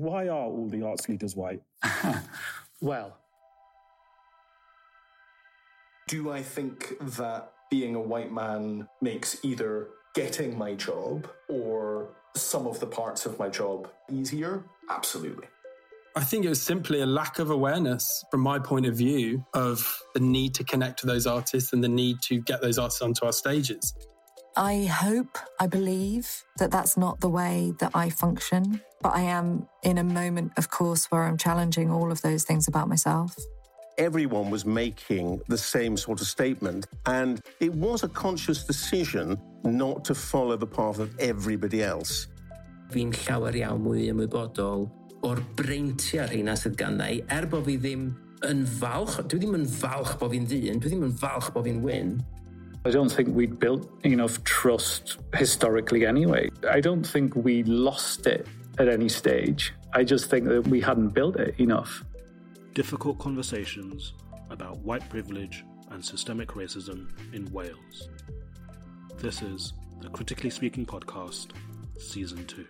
Why are all the arts leaders white? well, do I think that being a white man makes either getting my job or some of the parts of my job easier? Absolutely. I think it was simply a lack of awareness from my point of view of the need to connect to those artists and the need to get those artists onto our stages. I hope, I believe that that's not the way that I function, but I am in a moment, of course, where I'm challenging all of those things about myself. Everyone was making the same sort of statement, and it was a conscious decision not to follow the path of everybody else. Fi'n llawer iawn mwy ymwybodol o'r breintiau rheina sydd ganddo i, er bod fi ddim yn falch, dwi ddim yn falch bod fi'n ddyn, dwi ddim yn falch bod fi'n wyn. I don't think we'd built enough trust historically anyway. I don't think we lost it at any stage. I just think that we hadn't built it enough. Difficult conversations about white privilege and systemic racism in Wales. This is the Critically Speaking Podcast, Season 2.